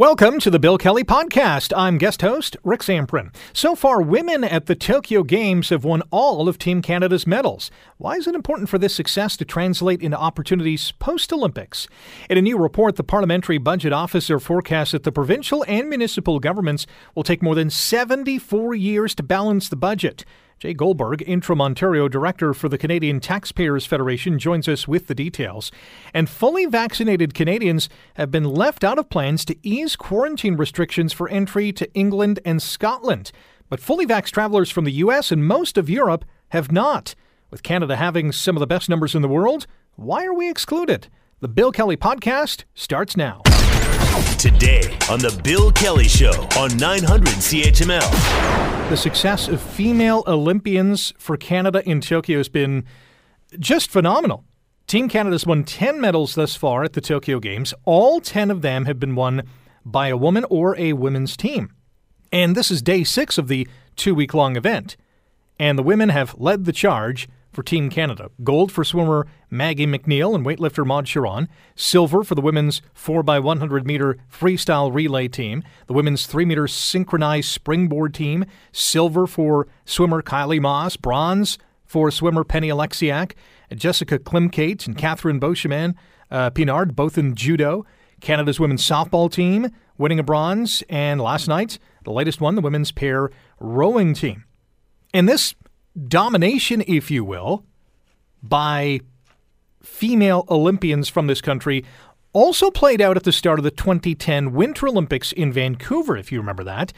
Welcome to the Bill Kelly Podcast. I'm guest host Rick Zamperin. So far, women at the Tokyo Games have won all of Team Canada's medals. Why is it important for this success to translate into opportunities post Olympics? In a new report, the Parliamentary Budget Officer forecasts that the provincial and municipal governments will take more than 74 years to balance the budget. Jay Goldberg, Interim Ontario Director for the Canadian Taxpayers Federation, joins us with the details. And fully vaccinated Canadians have been left out of plans to ease quarantine restrictions for entry to England and Scotland. But fully vaxxed travelers from the U.S. and most of Europe have not. With Canada having some of the best numbers in the world, why are we excluded? The Bill Kelly Podcast starts now. Today on The Bill Kelly Show on 900 CHML. The success of female Olympians for Canada in Tokyo has been just phenomenal. Team Canada's won 10 medals thus far at the Tokyo Games. All 10 of them have been won by a woman or a women's team. And this is day six of the two week long event. And the women have led the charge for Team Canada. Gold for swimmer Maggie MacNeil and weightlifter Maude Charron. Silver for the women's 4x100 meter freestyle relay team. The women's 3 meter synchronized springboard team. Silver for swimmer Kylie Masse, Bronze for swimmer Penny Oleksiak. Jessica Klimkait and Catherine Beauchemin uh, Pinard, both in judo. Canada's women's softball team winning a bronze. And last night, the latest one, the women's pair rowing team. And this domination, if you will, by female Olympians from this country also played out at the start of the 2010 Winter Olympics in Vancouver, if you remember that.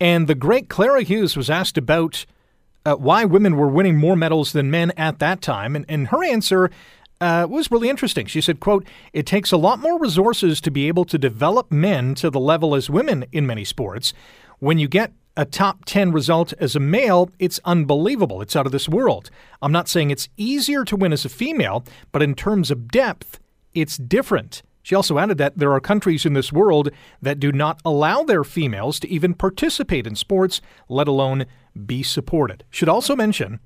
And the great Clara Hughes was asked about uh, why women were winning more medals than men at that time, and, and her answer uh, was really interesting. She said, quote, it takes a lot more resources to be able to develop men to the level as women in many sports. When you get a top 10 result as a male, it's unbelievable. It's out of this world. I'm not saying it's easier to win as a female, but in terms of depth, it's different. She also added that there are countries in this world that do not allow their females to even participate in sports, let alone be supported. Should also mention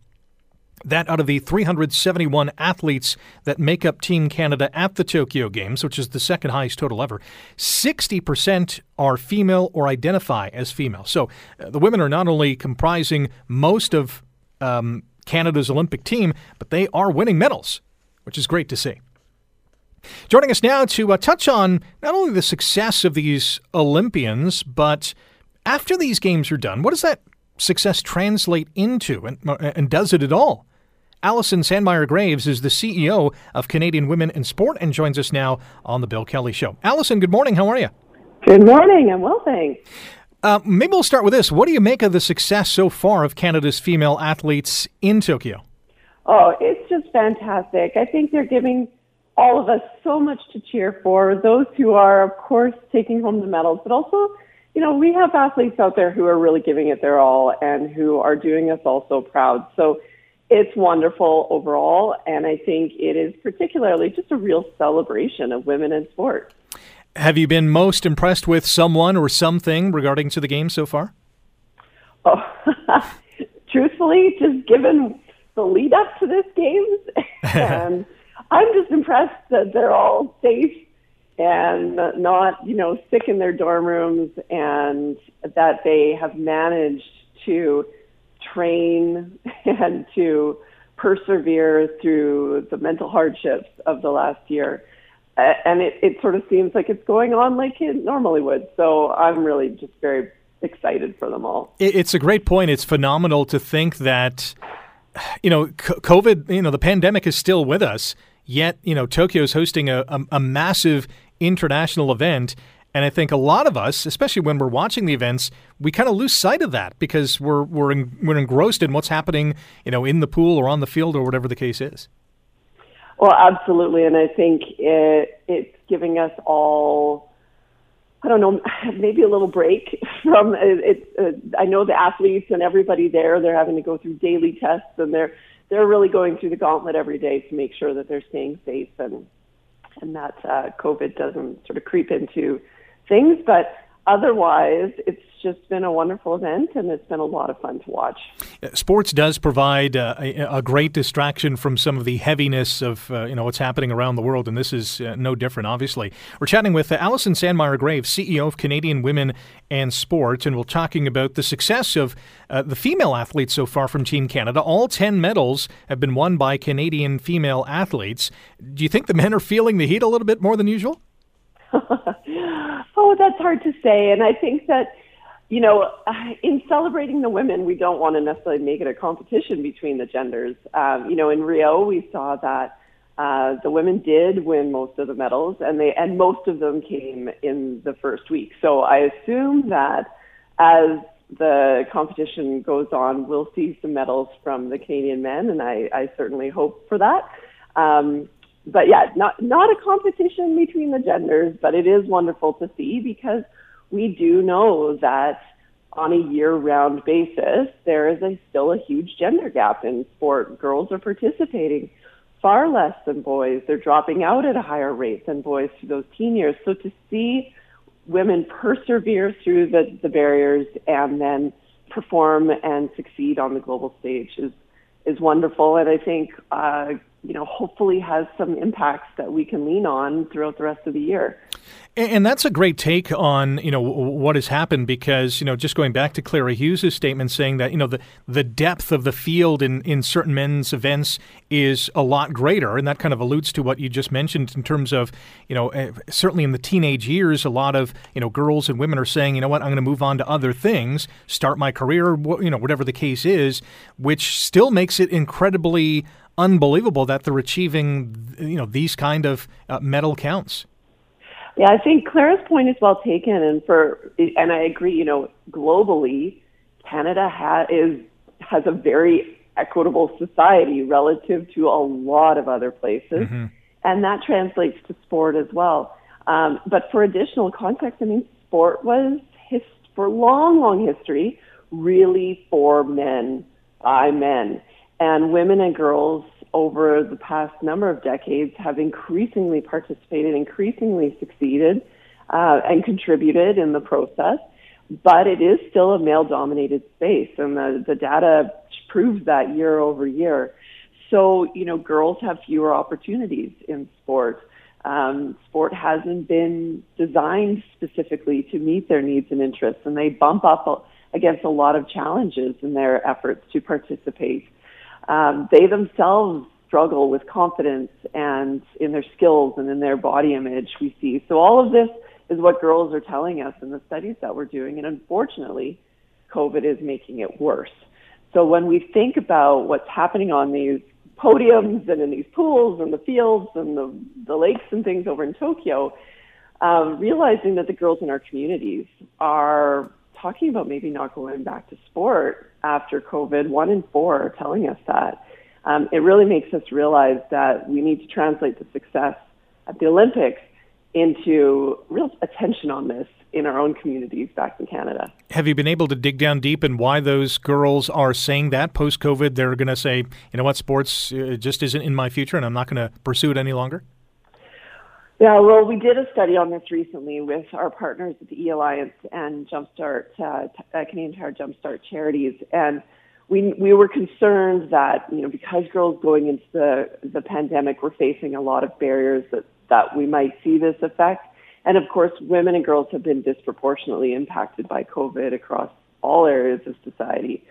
that out of the 371 athletes that make up Team Canada at the Tokyo Games, which is the second highest total ever, 60% are female or identify as female. So uh, the women are not only comprising most of um, Canada's Olympic team, but they are winning medals, which is great to see. Joining us now to uh, touch on not only the success of these Olympians, but after these games are done, what does that success translate into, and, uh, and does it at all? Allison Sandmeyer Graves is the CEO of Canadian Women in Sport and joins us now on The Bill Kelly Show. Allison, good morning. How are you? Good morning. I'm well, thanks. Uh, maybe we'll start with this. What do you make of the success so far of Canada's female athletes in Tokyo? Oh, it's just fantastic. I think they're giving all of us so much to cheer for. Those who are, of course, taking home the medals, but also, you know, we have athletes out there who are really giving it their all and who are doing us all so proud. So it's wonderful overall, and I think it is particularly just a real celebration of women in sport. Have you been most impressed with someone or something regarding to the game so far? Oh, truthfully, just given the lead up to this game, and I'm just impressed that they're all safe and not, you know, sick in their dorm rooms, and that they have managed to train and to persevere through the mental hardships of the last year. And it, it sort of seems like it's going on like it normally would. So I'm really just very excited for them all. It's a great point. It's phenomenal to think that, you know, COVID, you know, the pandemic is still with us, yet, you know, Tokyo is hosting a, a, a massive international event and I think a lot of us, especially when we're watching the events, we kind of lose sight of that because we're we're we're engrossed in what's happening, you know, in the pool or on the field or whatever the case is. Well, absolutely, and I think it, it's giving us all. I don't know, maybe a little break from it. Uh, I know the athletes and everybody there; they're having to go through daily tests, and they're they're really going through the gauntlet every day to make sure that they're staying safe and and that uh, COVID doesn't sort of creep into things. But otherwise, it's just been a wonderful event and it's been a lot of fun to watch. Uh, sports does provide uh, a, a, great distraction from some of the heaviness of uh, you know what's happening around the world, and this is uh, no different. Obviously, we're chatting with uh, Allison Sandmeyer Graves, CEO of Canadian Women and Sports, and we're talking about the success of the female athletes so far from Team Canada. All ten medals have been won by Canadian female athletes. Do you think the men are feeling the heat a little bit more than usual? oh, that's hard to say, and I think that you know, in celebrating the women, we don't want to necessarily make it a competition between the genders. Um, you know, in Rio, we saw that uh, the women did win most of the medals, and they and most of them came in the first week. So I assume that as the competition goes on, we'll see some medals from the Canadian men, and I, I certainly hope for that. Um, but yeah, not not a competition between the genders, but it is wonderful to see because we do know that on a year-round basis, there is a, still a huge gender gap in sport. Girls are participating far less than boys. They're dropping out at a higher rate than boys through those teen years. So to see women persevere through the, the barriers and then perform and succeed on the global stage is is wonderful, and I think uh, you know hopefully has some impacts that we can lean on throughout the rest of the year. And that's a great take on you know what has happened because you know just going back to Clara Hughes' statement saying that you know the the depth of the field in in certain men's events is a lot greater, and that kind of alludes to what you just mentioned in terms of you know eh, certainly in the teenage years, a lot of you know girls and women are saying you know what I'm going to move on to other things, start my career, you know whatever the case is, which still makes it incredibly unbelievable that they're achieving you know these kind of uh, medal counts. Yeah, I think Clara's point is well taken, and for and I agree. You know, globally, Canada ha- is has a very equitable society relative to a lot of other places, mm-hmm. and that translates to sport as well. Um, but for additional context, I mean, sport was his, for long, long history really for men by men, and women and girls over the past number of decades have increasingly participated, increasingly succeeded, uh, and contributed in the process. But it is still a male dominated space, and the, the data proves that year over year. So, you know, girls have fewer opportunities in sport. Um, sport hasn't been designed specifically to meet their needs and interests, and they bump up against a lot of challenges in their efforts to participate um, they themselves struggle with confidence and in their skills and in their body image we see. So all of this is what girls are telling us in the studies that we're doing. And unfortunately, COVID is making it worse. So when we think about what's happening on these podiums and in these pools and the fields and the, the lakes and things over in Tokyo, um, realizing that the girls in our communities are talking about maybe not going back to sport after COVID. One in four are telling us that. Um, it really makes us realize that we need to translate the success at the Olympics into real attention on this in our own communities back in Canada. Have you been able to dig down deep in why those girls are saying that post COVID? They're going to say, you know what, sports uh, just isn't in my future and I'm not going to pursue it any longer? Yeah, well, we did a study on this recently with our partners at the E Alliance and Jumpstart, uh, uh, Canadian Tire Jumpstart Charities, and we we were concerned that you know because girls going into the the pandemic were facing a lot of barriers that that we might see this effect, and of course, women and girls have been disproportionately impacted by COVID across all areas of society.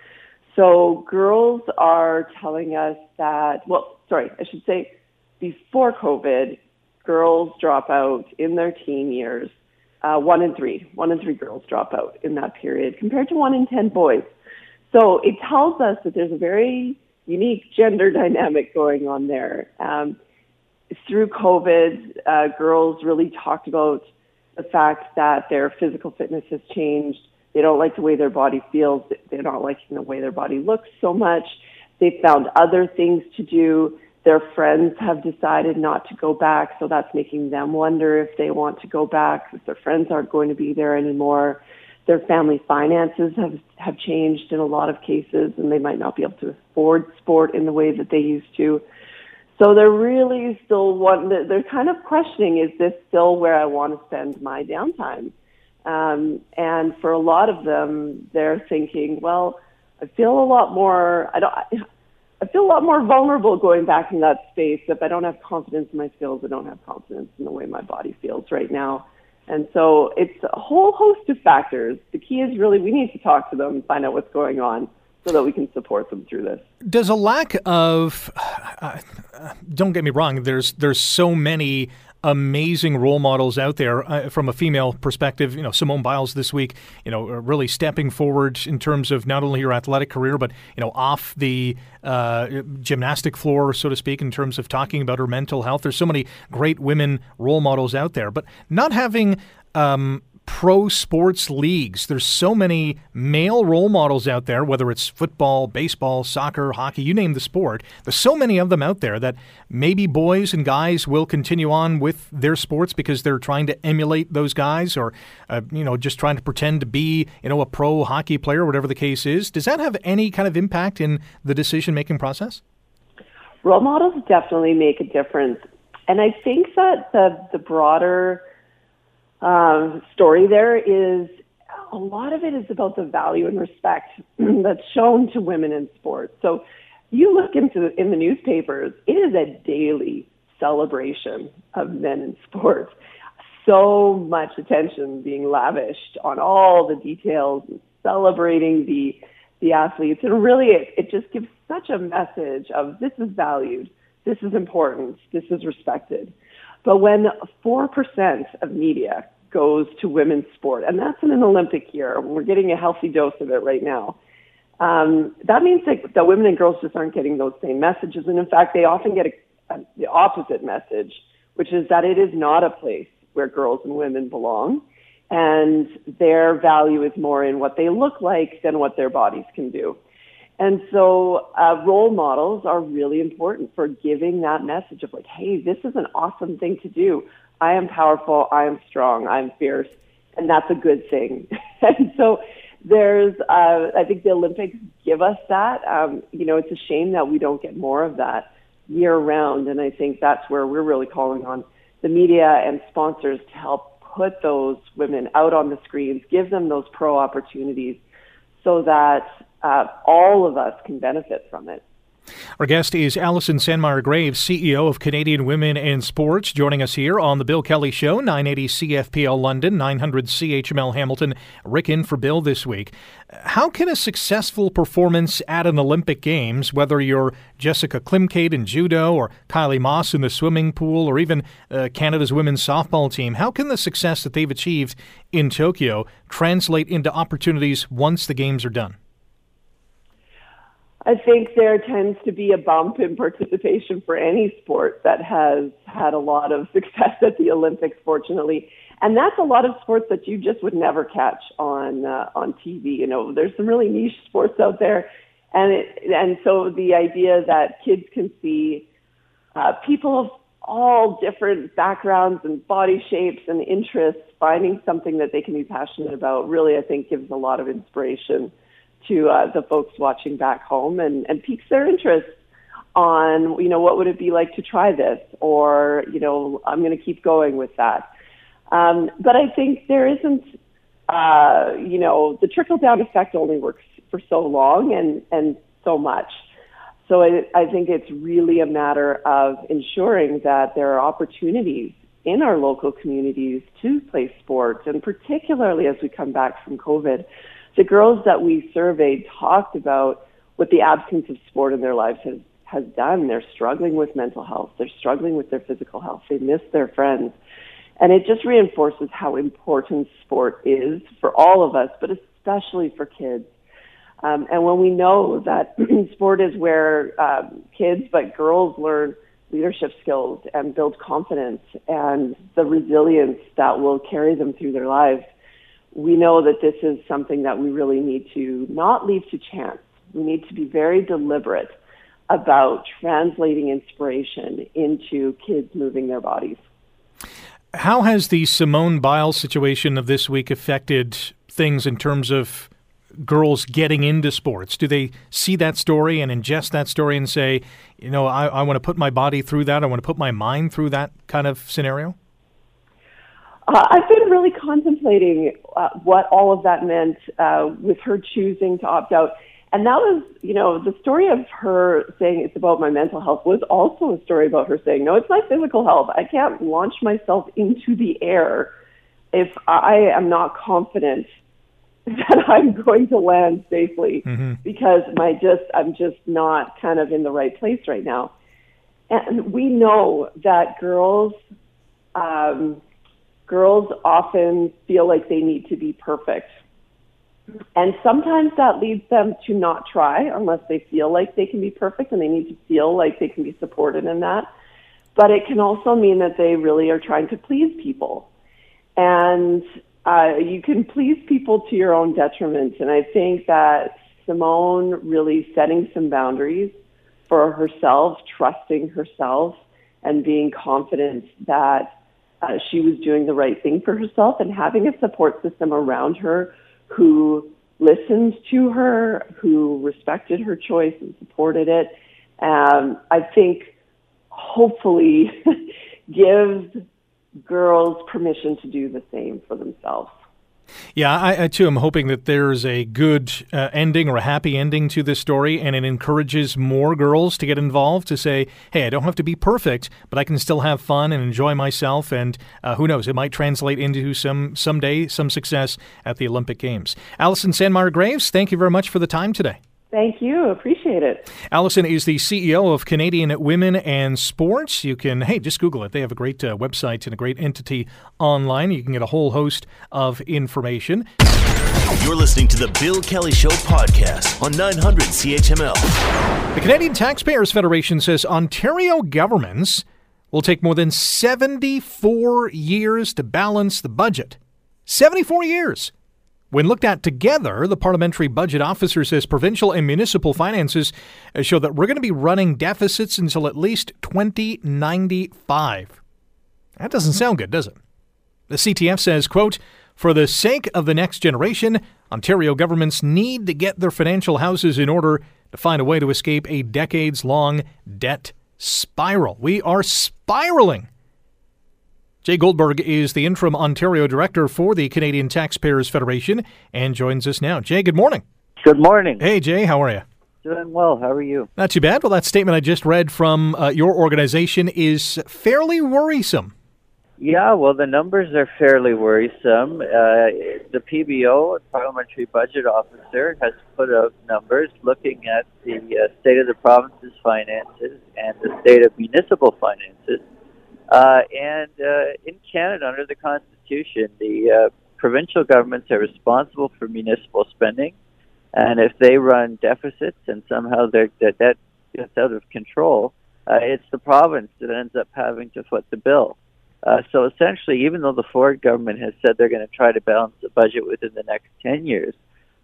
So girls are telling us that well, sorry, I should say before COVID, girls drop out in their teen years. Uh, one in three, one in three girls drop out in that period compared to one in 10 boys. So it tells us that there's a very unique gender dynamic going on there. Um, through COVID, uh, girls really talked about the fact that their physical fitness has changed. They don't like the way their body feels. They're not liking the way their body looks so much. They found other things to do their friends have decided not to go back, so that's making them wonder if they want to go back, if their friends aren't going to be there anymore. Their family finances have, have changed in a lot of cases, and they might not be able to afford sport in the way that they used to. So they're really still one, they're kind of questioning, is this still where I want to spend my downtime? Um, and for a lot of them, they're thinking, well, I feel a lot more, I don't, I feel a lot more vulnerable going back in that space. If I don't have confidence in my skills, I don't have confidence in the way my body feels right now. And so it's a whole host of factors. The key is really we need to talk to them and find out what's going on so that we can support them through this. Does a lack of, uh, don't get me wrong, there's there's so many amazing role models out there uh, from a female perspective. You know, Simone Biles this week, you know, really stepping forward in terms of not only her athletic career, but, you know, off the uh, gymnastic floor, so to speak, in terms of talking about her mental health. There's so many great women role models out there, but not having um, pro sports leagues. There's so many male role models out there, whether it's football, baseball, soccer, hockey, you name the sport. There's so many of them out there that maybe boys and guys will continue on with their sports because they're trying to emulate those guys or, uh, you know, just trying to pretend to be, you know, a pro hockey player, whatever the case is. Does that have any kind of impact in the decision making process? Role models definitely make a difference. And I think that the, the broader um, story there is a lot of it is about the value and respect that's shown to women in sports. So you look into in the newspapers, it is a daily celebration of men in sports. So much attention being lavished on all the details, celebrating the the athletes, and really it, it just gives such a message of this is valued, this is important, this is respected. But when 4% of media goes to women's sport, and that's in an Olympic year, we're getting a healthy dose of it right now. Um, that means that, that women and girls just aren't getting those same messages. And in fact, they often get a, a, the opposite message, which is that it is not a place where girls and women belong. And their value is more in what they look like than what their bodies can do. And so uh, role models are really important for giving that message of like, hey, this is an awesome thing to do. I am powerful, I am strong, I'm fierce, and that's a good thing. and so there's, uh, I think the Olympics give us that. Um, you know, it's a shame that we don't get more of that year round, and I think that's where we're really calling on the media and sponsors to help put those women out on the screens, give them those pro opportunities so that uh, all of us can benefit from it. Our guest is Allison Sandmeyer Graves, CEO of Canadian Women in Sports, joining us here on The Bill Kelly Show, 980 CFPL London, 900 CHML Hamilton. Rick in for Bill this week. How can a successful performance at an Olympic Games, whether you're Jessica Klimkait in judo or Kylie Masse in the swimming pool or even uh, Canada's women's softball team, how can the success that they've achieved in Tokyo translate into opportunities once the Games are done? I think there tends to be a bump in participation for any sport that has had a lot of success at the Olympics, fortunately. And that's a lot of sports that you just would never catch on uh, on TV. You know, there's some really niche sports out there, and it, and so the idea that kids can see uh, people of all different backgrounds and body shapes and interests finding something that they can be passionate about really, I think, gives a lot of inspiration to uh, the folks watching back home and, and piques their interest on, you know, what would it be like to try this? Or, you know, I'm going to keep going with that. Um, but I think there isn't, uh, you know, the trickle down effect only works for so long and, and so much. So I, I think it's really a matter of ensuring that there are opportunities in our local communities to play sports, and particularly as we come back from COVID, the girls that we surveyed talked about what the absence of sport in their lives has, has done. They're struggling with mental health. They're struggling with their physical health. They miss their friends. And it just reinforces how important sport is for all of us, but especially for kids. Um, and when we know that sport is where um, kids, but girls learn leadership skills and build confidence and the resilience that will carry them through their lives, we know that this is something that we really need to not leave to chance. We need to be very deliberate about translating inspiration into kids moving their bodies. How has the Simone Biles situation of this week affected things in terms of girls getting into sports? Do they see that story and ingest that story and say, you know, I, I want to put my body through that, I want to put my mind through that kind of scenario? Uh, I've been really contemplating uh, what all of that meant uh, with her choosing to opt out. And that was, you know, the story of her saying it's about my mental health was also a story about her saying, no, it's my physical health. I can't launch myself into the air if I am not confident that I'm going to land safely mm-hmm. because my just I'm just not kind of in the right place right now. And we know that girls um, girls often feel like they need to be perfect. And sometimes that leads them to not try unless they feel like they can be perfect and they need to feel like they can be supported in that. But it can also mean that they really are trying to please people. And uh, you can please people to your own detriment. And I think that Simone really setting some boundaries for herself, trusting herself, and being confident that uh, she was doing the right thing for herself and having a support system around her who listened to her, who respected her choice and supported it. Um, I think hopefully gives girls permission to do the same for themselves. Yeah, I, I, too am hoping that there's a good uh, ending or a happy ending to this story, and it encourages more girls to get involved to say, "Hey, I don't have to be perfect, but I can still have fun and enjoy myself." And uh, who knows, it might translate into some someday some success at the Olympic Games. Allison Sandmeyer Graves, thank you very much for the time today. Thank you. Appreciate it. Allison is the CEO of Canadian Women and Sports. You can, hey, just Google it. They have a great uh, website and a great entity online. You can get a whole host of information. You're listening to the Bill Kelly Show podcast on 900 CHML. The Canadian Taxpayers Federation says Ontario governments will take more than 74 years to balance the budget. 74 years. When looked at together, the Parliamentary Budget Officer says provincial and municipal finances uh, show that we're going to be running deficits until at least 2095. That doesn't sound good, does it? The CTF says, quote, for the sake of the next generation, Ontario governments need to get their financial houses in order to find a way to escape a decades long debt spiral. We are spiraling Jay Goldberg is the interim Ontario director for the Canadian Taxpayers Federation and joins us now. Jay, good morning. Good morning. Hey, Jay, how are you? Doing well. How are you? Not too bad. Well, that statement I just read from uh, your organization is fairly worrisome. Yeah, well, the numbers are fairly worrisome. Uh, the PBO, Parliamentary Budget Officer, has put out numbers looking at the uh, state of the province's finances and the state of municipal finances uh, and uh, in Canada, under the Constitution, the uh, provincial governments are responsible for municipal spending, and if they run deficits and somehow their, debt gets out of control, uh, it's the province that ends up having to foot the bill. Uh, so essentially, even though the Ford government has said they're going to try to balance the budget within the next 10 years,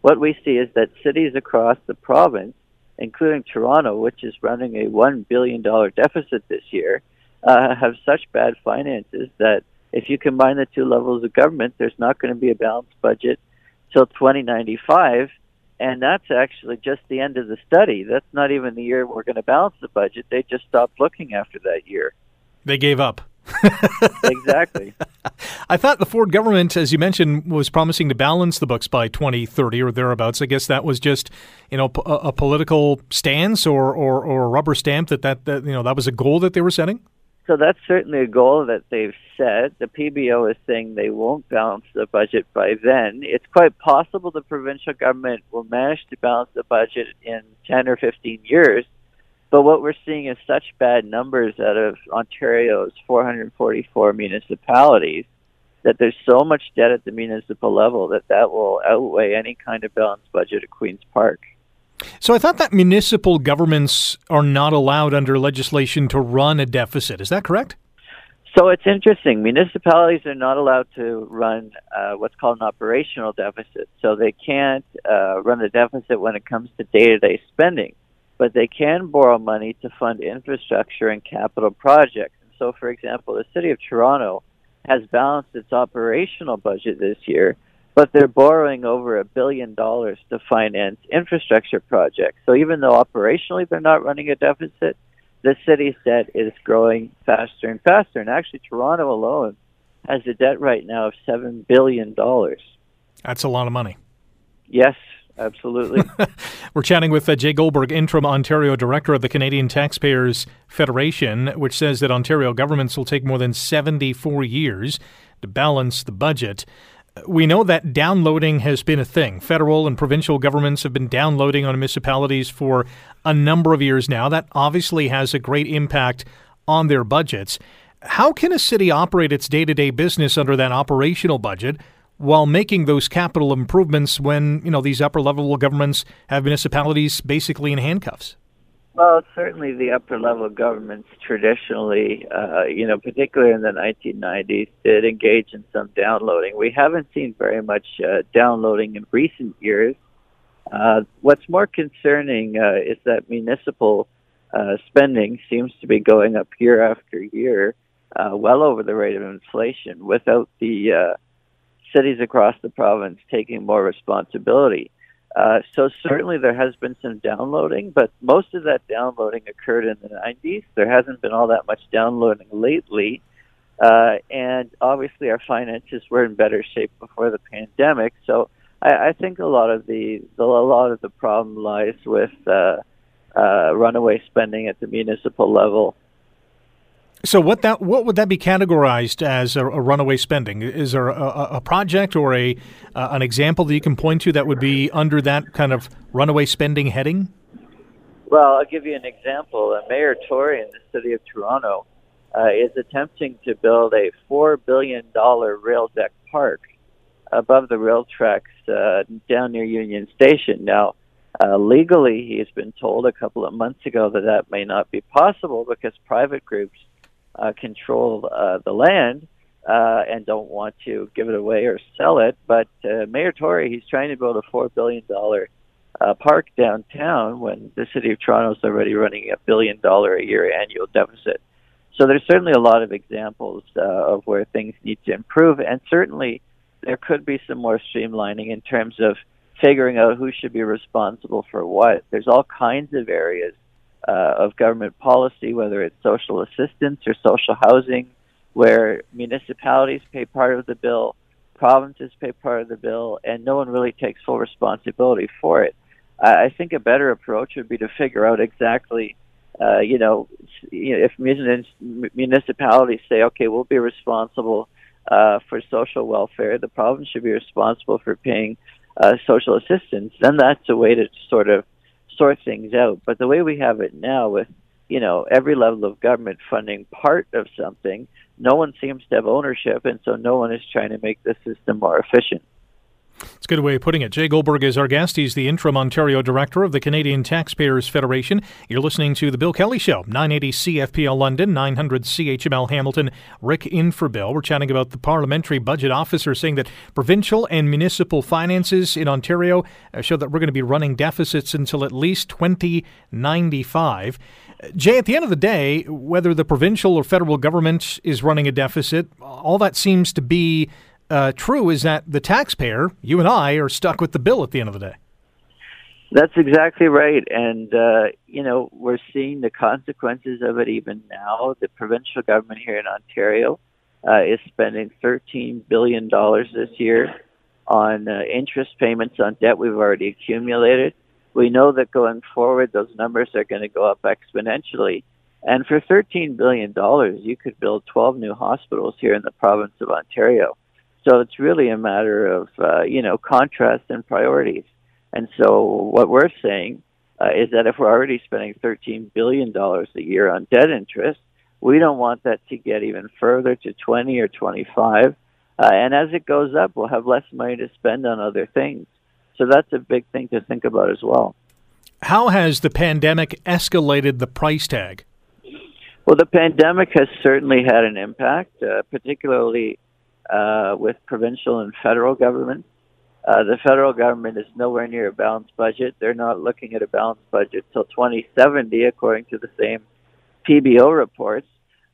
what we see is that cities across the province, including Toronto, which is running a $1 billion deficit this year, uh, have such bad finances that if you combine the two levels of government, there's not going to be a balanced budget till 2095. And that's actually just the end of the study. That's not even the year we're going to balance the budget. They just stopped looking after that year. They gave up. exactly. I thought the Ford government, as you mentioned, was promising to balance the books by 2030 or thereabouts. I guess that was just, you know, a, a political stance or, or, or a rubber stamp that, that, that, you know, that was a goal that they were setting? So that's certainly a goal that they've set. The PBO is saying they won't balance the budget by then. It's quite possible the provincial government will manage to balance the budget in 10 or 15 years. But what we're seeing is such bad numbers out of Ontario's 444 municipalities that there's so much debt at the municipal level that that will outweigh any kind of balanced budget at Queen's Park. So I thought that municipal governments are not allowed under legislation to run a deficit. Is that correct? So it's interesting. Municipalities are not allowed to run uh, what's called an operational deficit. So they can't uh, run a deficit when it comes to day to day spending, but they can borrow money to fund infrastructure and capital projects. So, for example, the City of Toronto has balanced its operational budget this year but they're borrowing over a billion dollars to finance infrastructure projects. So even though operationally they're not running a deficit, the city's debt is growing faster and faster. And actually, Toronto alone has a debt right now of $7 billion. That's a lot of money. Yes, absolutely. We're chatting with uh, Jay Goldberg, interim Ontario director of the Canadian Taxpayers Federation, which says that Ontario governments will take more than 74 years to balance the budget. We know that downloading has been a thing. Federal and provincial governments have been downloading on municipalities for a number of years now. That obviously has a great impact on their budgets. How can a city operate its day to day business under that operational budget while making those capital improvements when, you know, these upper level governments have municipalities basically in handcuffs? Well, certainly the upper level governments traditionally, uh, you know, particularly in the 1990s, did engage in some downloading. We haven't seen very much uh, downloading in recent years. Uh, what's more concerning uh, is that municipal uh, spending seems to be going up year after year, uh, well over the rate of inflation, without the cities across the province taking more responsibility. Uh, so certainly there has been some downloading, but most of that downloading occurred in the 90s. There hasn't been all that much downloading lately. Uh, and obviously our finances were in better shape before the pandemic. So I, I think a lot of the, the, a lot of the problem lies with uh, uh, runaway spending at the municipal level. So what that what would that be categorized as a, a runaway spending? Is there a, a project or a uh, an example that you can point to that would be under that kind of runaway spending heading? Well, I'll give you an example. Mayor Tory in the city of Toronto uh, is attempting to build a four billion dollar rail deck park above the rail tracks uh, down near Union Station. Now, uh, legally, he has been told a couple of months ago that that may not be possible because private groups uh, control uh, the land uh, and don't want to give it away or sell it. But uh, Mayor Tory, he's trying to build a four billion dollar uh, park downtown when the city of Toronto is already running a billion dollar a year annual deficit. So there's certainly a lot of examples uh, of where things need to improve, and certainly there could be some more streamlining in terms of figuring out who should be responsible for what. There's all kinds of areas uh, of government policy, whether it's social assistance or social housing, where municipalities pay part of the bill, provinces pay part of the bill, and no one really takes full responsibility for it. I think a better approach would be to figure out exactly, uh, you know, you if municipalities say, okay, we'll be responsible uh, for social welfare, the province should be responsible for paying uh, social assistance, then that's a way to sort of sort things out. But the way we have it now, with you know every level of government funding part of something, no one seems to have ownership, and so no one is trying to make the system more efficient. It's a good way of putting it. Jay Goldberg is our guest. He's the interim Ontario director of the Canadian Taxpayers Federation. You're listening to The Bill Kelly Show, 980 CFPL London, 900 CHML Hamilton. Rick in for Bill. We're chatting about the parliamentary budget officer saying that provincial and municipal finances in Ontario uh, show that we're going to be running deficits until at least 2095. Jay, at the end of the day, whether the provincial or federal government is running a deficit, all that seems to be uh, true is that the taxpayer, you and I, are stuck with the bill at the end of the day. That's exactly right. And, uh, you know, we're seeing the consequences of it even now. The provincial government here in Ontario uh, is spending $13 billion this year on uh, interest payments on debt we've already accumulated. We know that going forward, those numbers are going to go up exponentially. And for $13 billion, you could build 12 new hospitals here in the province of Ontario. So it's really a matter of uh, you know contrast and priorities. And so what we're saying uh, is that if we're already spending 13 billion dollars a year on debt interest, we don't want that to get even further to 20 or 25. Uh, and as it goes up, we'll have less money to spend on other things. So that's a big thing to think about as well. How has the pandemic escalated the price tag? Well, the pandemic has certainly had an impact, uh, particularly uh, with provincial and federal government. Uh, the federal government is nowhere near a balanced budget. They're not looking at a balanced budget till 2070, according to the same PBO reports.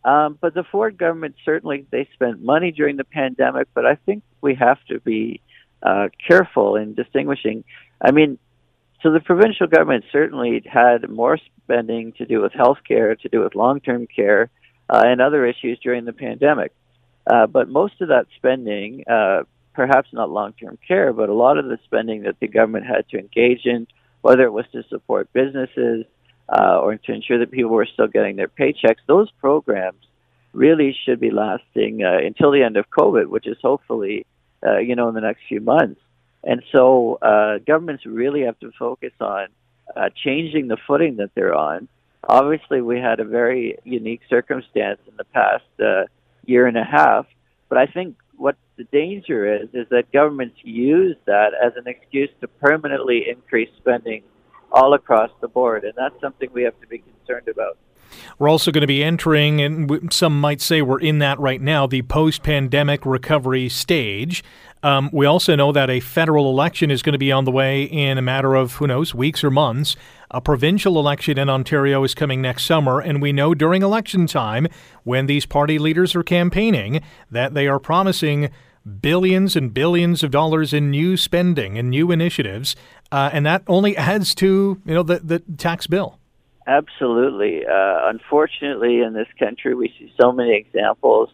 Um, but the Ford government certainly they spent money during the pandemic, but I think we have to be uh, careful in distinguishing. I mean, so the provincial government certainly had more spending to do with health care, to do with long-term care, uh, and other issues during the pandemic. Uh, but most of that spending, uh, perhaps not long-term care, but a lot of the spending that the government had to engage in, whether it was to support businesses uh, or to ensure that people were still getting their paychecks, those programs really should be lasting uh, until the end of COVID, which is hopefully, uh, you know, in the next few months. And so uh, governments really have to focus on uh, changing the footing that they're on. Obviously, we had a very unique circumstance in the past uh, year and a half, but I think what the danger is is that governments use that as an excuse to permanently increase spending all across the board, and that's something we have to be concerned about. We're also going to be entering, and some might say we're in that right now, the post pandemic recovery stage. Um, we also know that a federal election is going to be on the way in a matter of, who knows, weeks or months. A provincial election in Ontario is coming next summer, and we know during election time, when these party leaders are campaigning, that they are promising billions and billions of dollars in new spending and new initiatives, uh, and that only adds to you know the the tax bill. Absolutely. Uh, unfortunately, in this country, we see so many examples.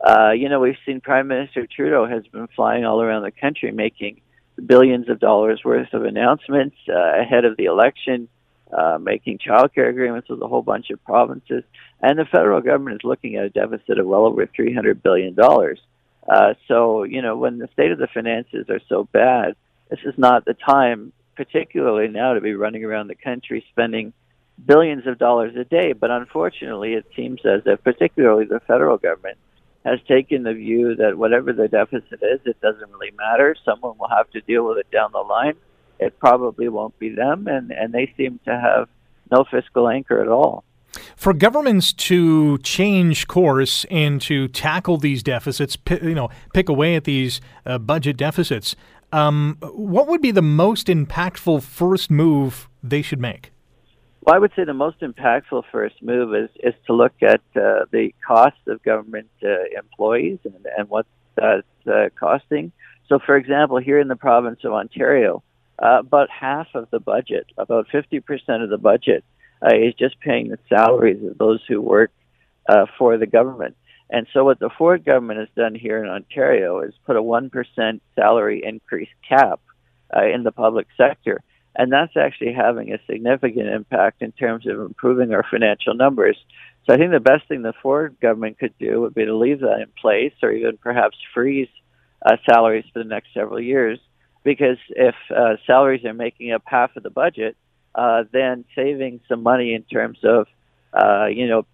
Uh, you know, we've seen Prime Minister Trudeau has been flying all around the country making billions of dollars worth of announcements uh, ahead of the election, uh, making childcare agreements with a whole bunch of provinces. And the federal government is looking at a deficit of well over $300 billion. Uh, so, you know, when the state of the finances are so bad, this is not the time, particularly now, to be running around the country spending billions of dollars a day. But unfortunately, it seems as if, particularly the federal government, has taken the view that whatever the deficit is, it doesn't really matter. Someone will have to deal with it down the line. It probably won't be them, and, and they seem to have no fiscal anchor at all. For governments to change course and to tackle these deficits, you know, pick away at these uh, budget deficits, um, what would be the most impactful first move they should make? Well, I would say the most impactful first move is, is to look at uh, the cost of government uh, employees and, and what that's uh, costing. So, for example, here in the province of Ontario, uh, about half of the budget, about 50% of the budget, uh, is just paying the salaries of those who work uh, for the government. And so, what the Ford government has done here in Ontario is put a 1% salary increase cap in the public sector and that's actually having a significant impact in terms of improving our financial numbers. So I think the best thing the Ford government could do would be to leave that in place, or even perhaps freeze uh, salaries for the next several years. Because if uh, salaries are making up half of the budget, uh, then saving some money in terms of, uh, you know,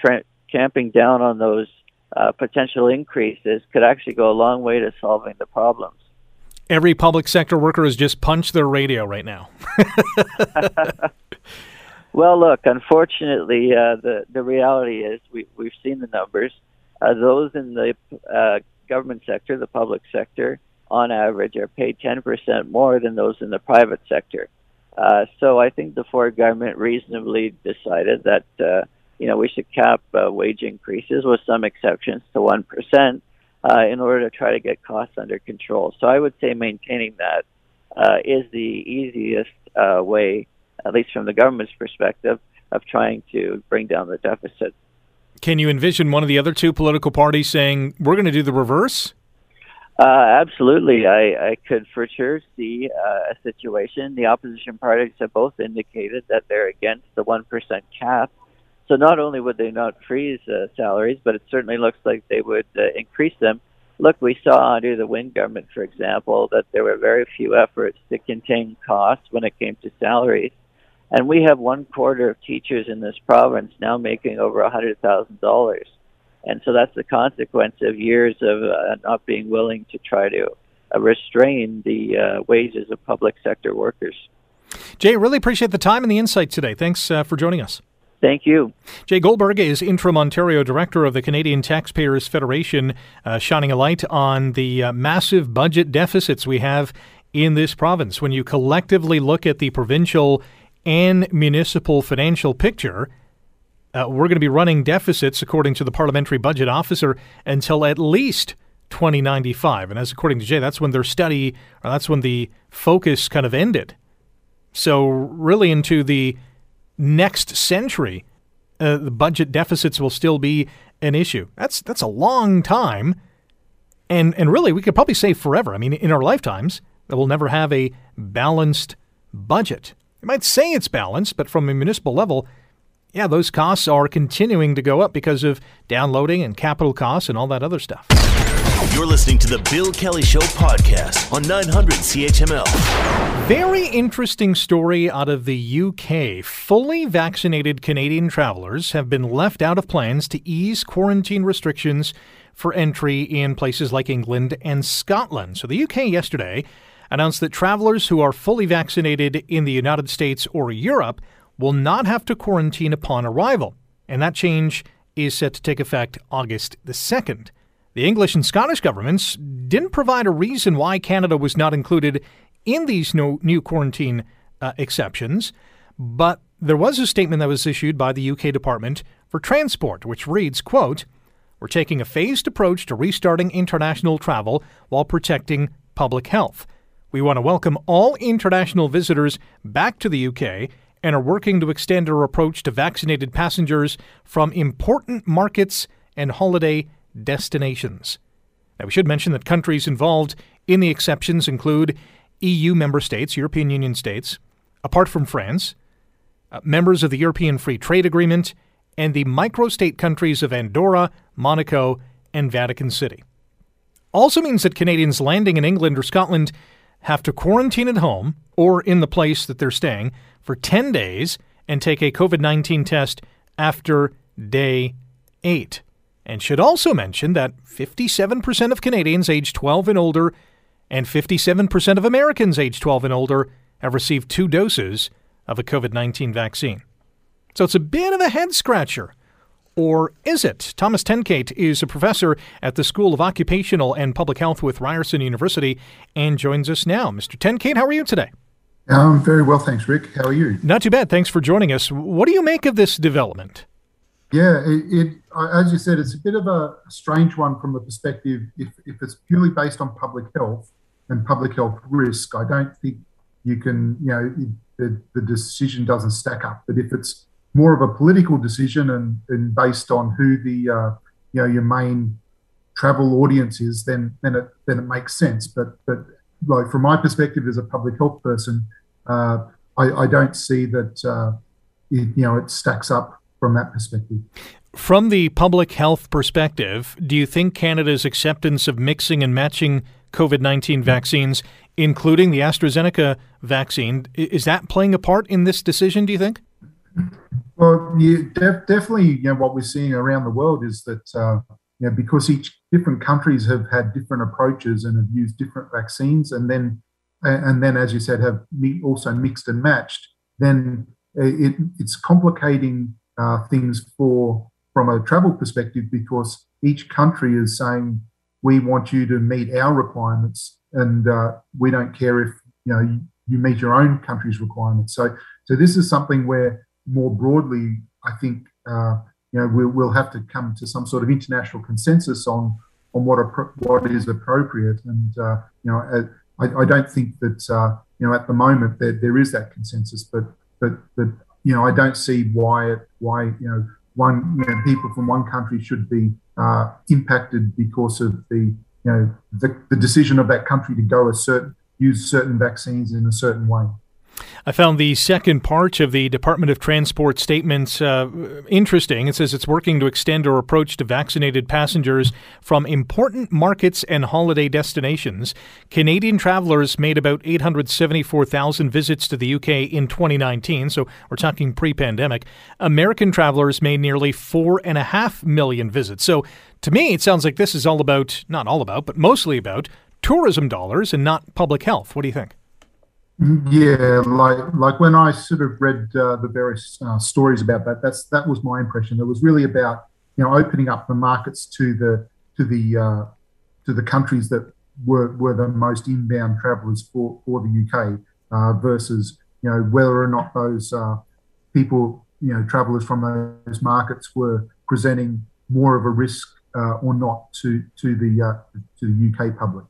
tra- camping down on those uh, potential increases could actually go a long way to solving the problems every public sector worker has just punched their radio right now. well, look, unfortunately, uh, the the reality is we we've seen the numbers. Uh, those in the uh, government sector, the public sector, on average, are paid 10% more than those in the private sector. Uh, so I think the Ford government reasonably decided that uh, you know we should cap uh, wage increases with some exceptions to one percent uh, in order to try to get costs under control. So I would say maintaining that uh, is the easiest uh, way, at least from the government's perspective, of trying to bring down the deficit. Can you envision one of the other two political parties saying, we're going to do the reverse? Uh, absolutely. I, I could for sure see uh, a situation. The opposition parties have both indicated that they're against the 1% cap so not only would they not freeze uh, salaries, but it certainly looks like they would uh, increase them. Look, we saw under the Wynne government, for example, that there were very few efforts to contain costs when it came to salaries. And we have one quarter of teachers in this province now making over a $100,000. And so that's the consequence of years of uh, not being willing to try to uh, restrain the uh, wages of public sector workers. Jay, really appreciate the time and the insight today. Thanks uh, for joining us. Thank you. Jay Goldberg is interim Ontario director of the Canadian Taxpayers Federation, uh, shining a light on the uh, massive budget deficits we have in this province. When you collectively look at the provincial and municipal financial picture, uh, we're going to be running deficits, according to the parliamentary budget officer, until at least 2095. And as according to Jay, that's when their study, or that's when the focus kind of ended. So, really, into the next century, uh, the budget deficits will still be an issue. That's that's a long time, and and really we could probably say forever. I mean, in our lifetimes, we'll never have a balanced budget. You might say it's balanced, but from a municipal level, yeah, those costs are continuing to go up because of downloading and capital costs and all that other stuff. You're listening to the Bill Kelly Show podcast on 900 CHML. Very interesting story out of the UK. Fully vaccinated Canadian travelers have been left out of plans to ease quarantine restrictions for entry in places like England and Scotland. So the UK yesterday announced that travelers who are fully vaccinated in the United States or Europe will not have to quarantine upon arrival. And that change is set to take effect August the 2nd. The English and Scottish governments didn't provide a reason why Canada was not included in these new quarantine uh, exceptions, but there was a statement that was issued by the UK Department for Transport, which reads, quote, We're taking a phased approach to restarting international travel while protecting public health. We want to welcome all international visitors back to the UK and are working to extend our approach to vaccinated passengers from important markets and holiday destinations. Now, we should mention that countries involved in the exceptions include EU member states, European Union states, apart from France, uh, members of the European Free Trade Agreement, and the microstate countries of Andorra, Monaco, and Vatican City. Also means that Canadians landing in England or Scotland have to quarantine at home or in the place that they're staying for 10 days and take a COVID 19 test after day 8 and should also mention that 57% of Canadians aged 12 and older and 57% of Americans aged 12 and older have received two doses of a COVID 19 vaccine. So it's a bit of a head scratcher. Or is it? Thomas Tenkate is a professor at the School of Occupational and Public Health with Ryerson University and joins us now. Mr. Tenkate, how are you today? I'm very well, thanks, Rick. How are you? Not too bad. Thanks for joining us. What do you make of this development? Yeah, it, it, as you said, it's a bit of a strange one from the perspective if, if it's purely based on public health and public health risk. I don't think you can, you know, the, the decision doesn't stack up. But if it's more of a political decision and, and based on who the, uh, you know, your main travel audience is, then then it then it makes sense. But but like from my perspective as a public health person, uh, I, I, don't see that uh, it, you know it stacks up from that perspective. From the public health perspective, do you think Canada's acceptance of mixing and matching COVID 19 vaccines, including the AstraZeneca vaccine, is that playing a part in this decision, do you think? Well, yeah, def- definitely. You know, what we're seeing around the world is that uh, you know, because each different countries have had different approaches and have used different vaccines, and then and then, as you said, have also mixed and matched, then it, it's complicating uh, things for from a travel perspective because each country is saying we want you to meet our requirements and uh, we don't care if you know you, meet your own country's requirements. So so this is something where more broadly, I think uh, you know we'll, we'll have to come to some sort of international consensus on on what what is appropriate and uh, you know. I, I, don't think that uh, you know at the moment there, there is that consensus, but but but you know, I don't see why it, why you know one you know people from one country should be uh, impacted because of the you know the, the decision of that country to go a certain use certain vaccines in a certain way. I found the second part of the Department of Transport statements uh, interesting. It says it's working to extend our approach to vaccinated passengers from important markets and holiday destinations. Canadian travelers made about 874,000 visits to the UK in 2019, so we're talking pre pandemic. American travelers made nearly 4.5 million visits. So to me, it sounds like this is all about, not all about, but mostly about tourism dollars and not public health. What do you think? Yeah, like like when I sort of read uh, the various uh, stories about that, that's that was my impression. It was really about you know opening up the markets to the to the uh, to the countries that were were the most inbound travellers for for the UK uh, versus you know whether or not those uh, people you know travellers from those markets were presenting more of a risk uh, or not to to the to the UK public.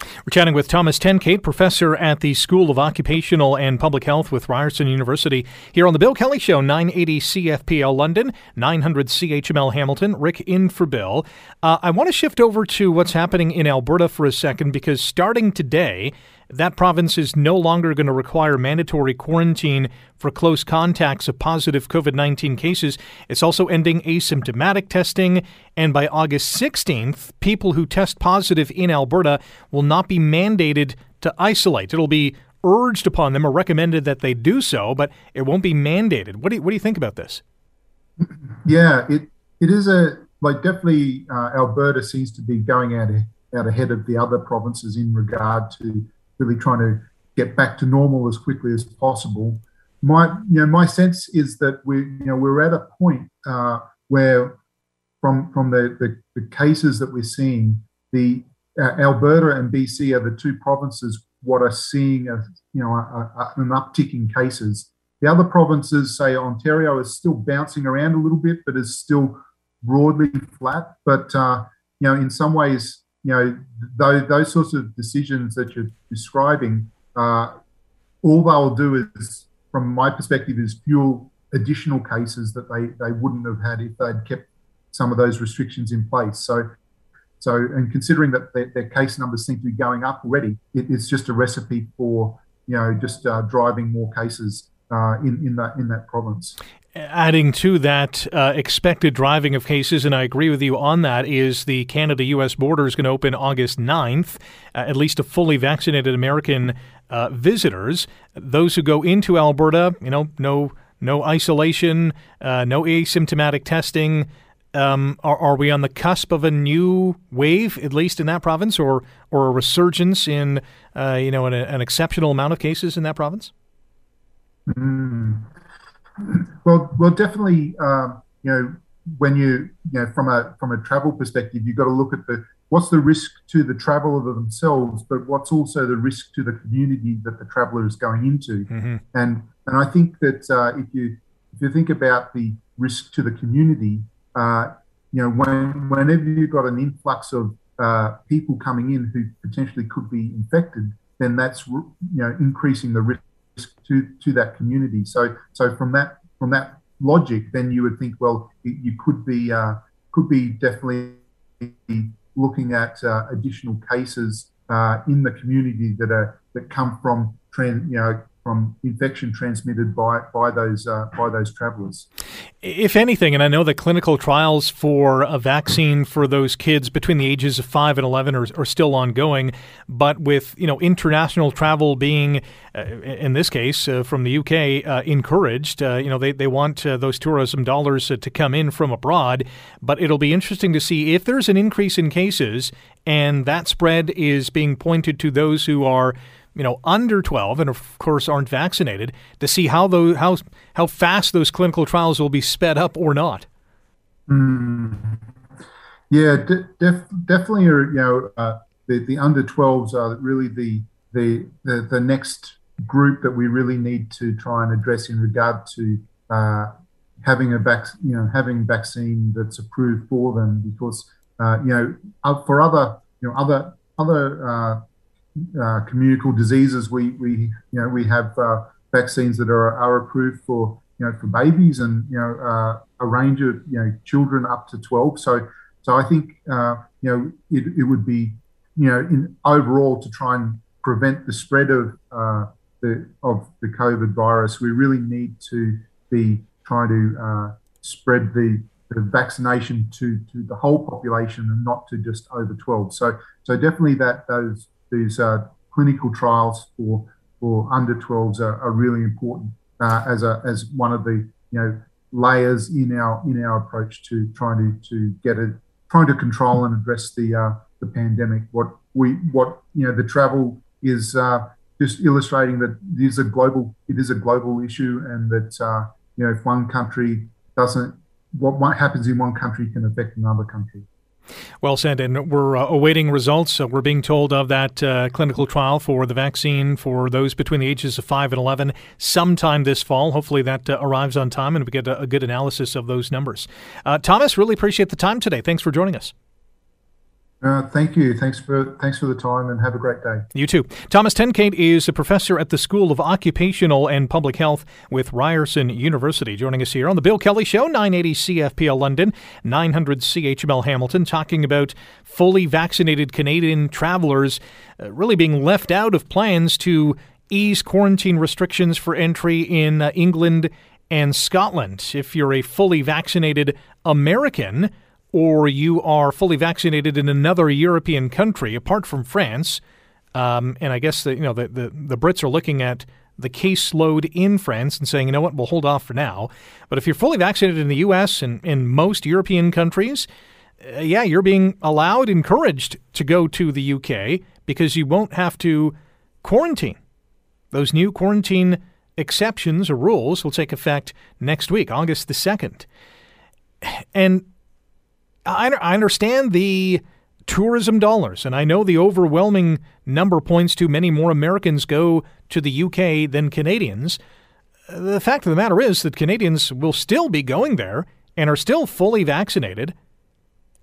We're chatting with Thomas Tenkate, professor at the School of Occupational and Public Health with Ryerson University, here on the Bill Kelly Show, 980 CFPL London, 900 CHML Hamilton. Rick in for Bill. Uh, I want to shift over to what's happening in Alberta for a second because starting today, that province is no longer going to require mandatory quarantine for close contacts of positive COVID 19 cases. It's also ending asymptomatic testing. And by August 16th, people who test positive in Alberta will not be mandated to isolate. It'll be urged upon them or recommended that they do so, but it won't be mandated. What do you, what do you think about this? Yeah, it it is a like definitely uh, Alberta seems to be going out out ahead of the other provinces in regard to really trying to get back to normal as quickly as possible. My, you know, my sense is that we, you know, we're at a point uh, where, from from the, the, the cases that we're seeing, the uh, Alberta and BC are the two provinces what are seeing a, you know, a, a, an uptick in cases. The other provinces, say Ontario, is still bouncing around a little bit, but is still broadly flat. But uh, you know, in some ways, you know, those, those sorts of decisions that you're describing, uh, all they'll do is, from my perspective, is fuel additional cases that they, they wouldn't have had if they'd kept some of those restrictions in place. So, so and considering that their, their case numbers seem to be going up already, it, it's just a recipe for you know just uh, driving more cases uh, in in that in that province adding to that uh, expected driving of cases, and I agree with you on that, is the Canada US border is going to open August 9th, uh, at least to fully vaccinated American uh, visitors. Those who go into Alberta, you know, no, no isolation, uh, no asymptomatic testing. Um, are, are we on the cusp of a new wave, at least in that province, or or a resurgence in, uh, you know, an, an, exceptional amount of cases in that province? Mm. Well, well, definitely. Um, you know, when you you know from a from a travel perspective, you've got to look at the what's the risk to the traveller themselves, but what's also the risk to the community that the traveller is going into. Mm-hmm. And and I think that uh, if you if you think about the risk to the community, uh, you know, when whenever you've got an influx of uh, people coming in who potentially could be infected, then that's you know increasing the risk to to that community. So so from that from that logic, then you would think, well, you could be uh, could be definitely looking at uh, additional cases uh, in the community that are that come from you know from infection transmitted by by those uh, by those travellers. If anything, and I know that clinical trials for a vaccine for those kids between the ages of five and eleven are, are still ongoing, but with you know international travel being, uh, in this case, uh, from the UK, uh, encouraged, uh, you know they they want uh, those tourism dollars to come in from abroad. But it'll be interesting to see if there's an increase in cases, and that spread is being pointed to those who are you know under 12 and of course aren't vaccinated to see how those how how fast those clinical trials will be sped up or not. Mm. Yeah, def, definitely. You know, uh, the the under 12s are really the, the the the next group that we really need to try and address in regard to uh, having a vac, you know, having vaccine that's approved for them because uh, you know uh, for other you know other other uh, communicable diseases, we, we you know we have uh, vaccines that are, are approved for you know for babies and you know uh, a range of you know children up to 12. So so I think uh, you know it, it would be you know in overall to try and prevent the spread of uh, the of the COVID virus, we really need to be trying to uh, spread the the vaccination to, to the whole population and not to just over 12. So so definitely that those these uh, clinical trials for for under 12s are, are really important uh, as a as one of the you know layers in our in our approach to trying to to get it trying to control and address the uh, the pandemic. What we what you know the travel is uh, just illustrating that it is a global it is a global issue and that uh, you know if one country doesn't what happens in one country can affect another country. Well said. And we're uh, awaiting results. We're being told of that uh, clinical trial for the vaccine for those between the ages of 5 and 11 sometime this fall. Hopefully that uh, arrives on time and we get a, a good analysis of those numbers. Uh, Thomas, really appreciate the time today. Thanks for joining us. Uh, thank you. Thanks for thanks for the time, and have a great day. You too. Thomas Tenkate is a professor at the School of Occupational and Public Health with Ryerson University, joining us here on the Bill Kelly Show, 980 CFPL London, 900 CHML Hamilton, talking about fully vaccinated Canadian travelers uh, really being left out of plans to ease quarantine restrictions for entry in uh, England and Scotland. If you're a fully vaccinated American or you are fully vaccinated in another European country apart from France, um, and I guess the, you know the, the, the Brits are looking at the caseload in France and saying, you know what, we'll hold off for now. But if you're fully vaccinated in the U.S. and in most European countries, uh, yeah, you're being allowed, encouraged to go to the UK because you won't have to quarantine. Those new quarantine exceptions or rules will take effect next week, August the 2nd. And I, I understand the tourism dollars, and I know the overwhelming number points to many more Americans go to the UK than Canadians. The fact of the matter is that Canadians will still be going there and are still fully vaccinated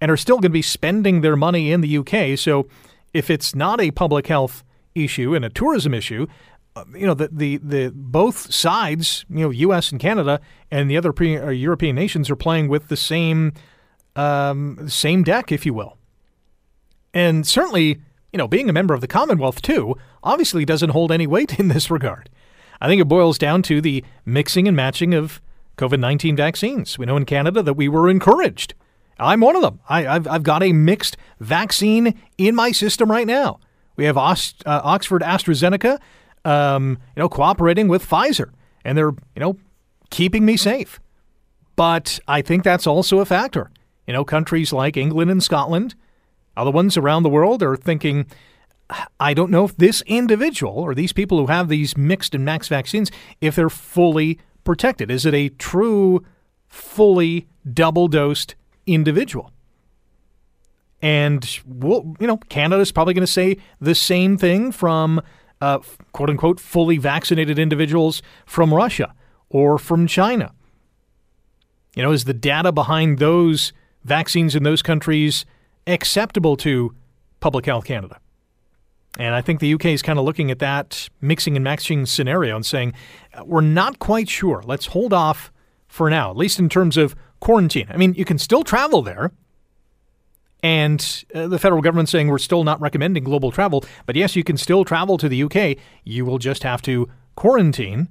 and are still going to be spending their money in the UK. So if it's not a public health issue and a tourism issue, uh, you know the, the the both sides, you know, U.S. and Canada and the other pre- uh, European nations are playing with the same um, same deck, if you will. And certainly, you know, being a member of the Commonwealth too, obviously doesn't hold any weight in this regard. I think it boils down to the mixing and matching of COVID 19 vaccines. We know in Canada that we were encouraged. I'm one of them. I, have I've got a mixed vaccine in my system right now. We have Ost, uh, Oxford AstraZeneca, um, you know, cooperating with Pfizer, and they're, you know, keeping me safe. But I think that's also a factor. You know, countries like England and Scotland, other ones around the world are thinking, I don't know if this individual or these people who have these mixed and max vaccines, if they're fully protected. Is it a true, fully double dosed individual? And we'll, you know, Canada's probably going to say the same thing from uh, quote unquote fully vaccinated individuals from Russia or from China. You know, is the data behind those vaccines in those countries acceptable to Public Health Canada. And I think the UK is kind of looking at that mixing and matching scenario and saying, uh, we're not quite sure. Let's hold off for now, at least in terms of quarantine. I mean, you can still travel there. And uh, the federal government saying we're still not recommending global travel. But yes, you can still travel to the UK. You will just have to quarantine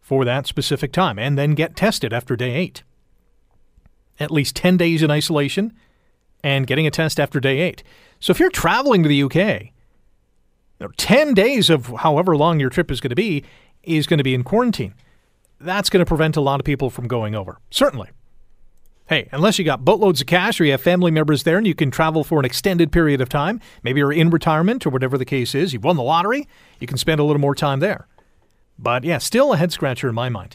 for that specific time and then get tested after day eight at least 10 days in isolation and getting a test after day eight. So if you're traveling to the UK, you know, 10 days of however long your trip is going to be is going to be in quarantine. That's going to prevent a lot of people from going over. Certainly. Hey, unless you got boatloads of cash or you have family members there and you can travel for an extended period of time, maybe you're in retirement or whatever the case is, you've won the lottery, you can spend a little more time there. But yeah, still a head scratcher in my mind.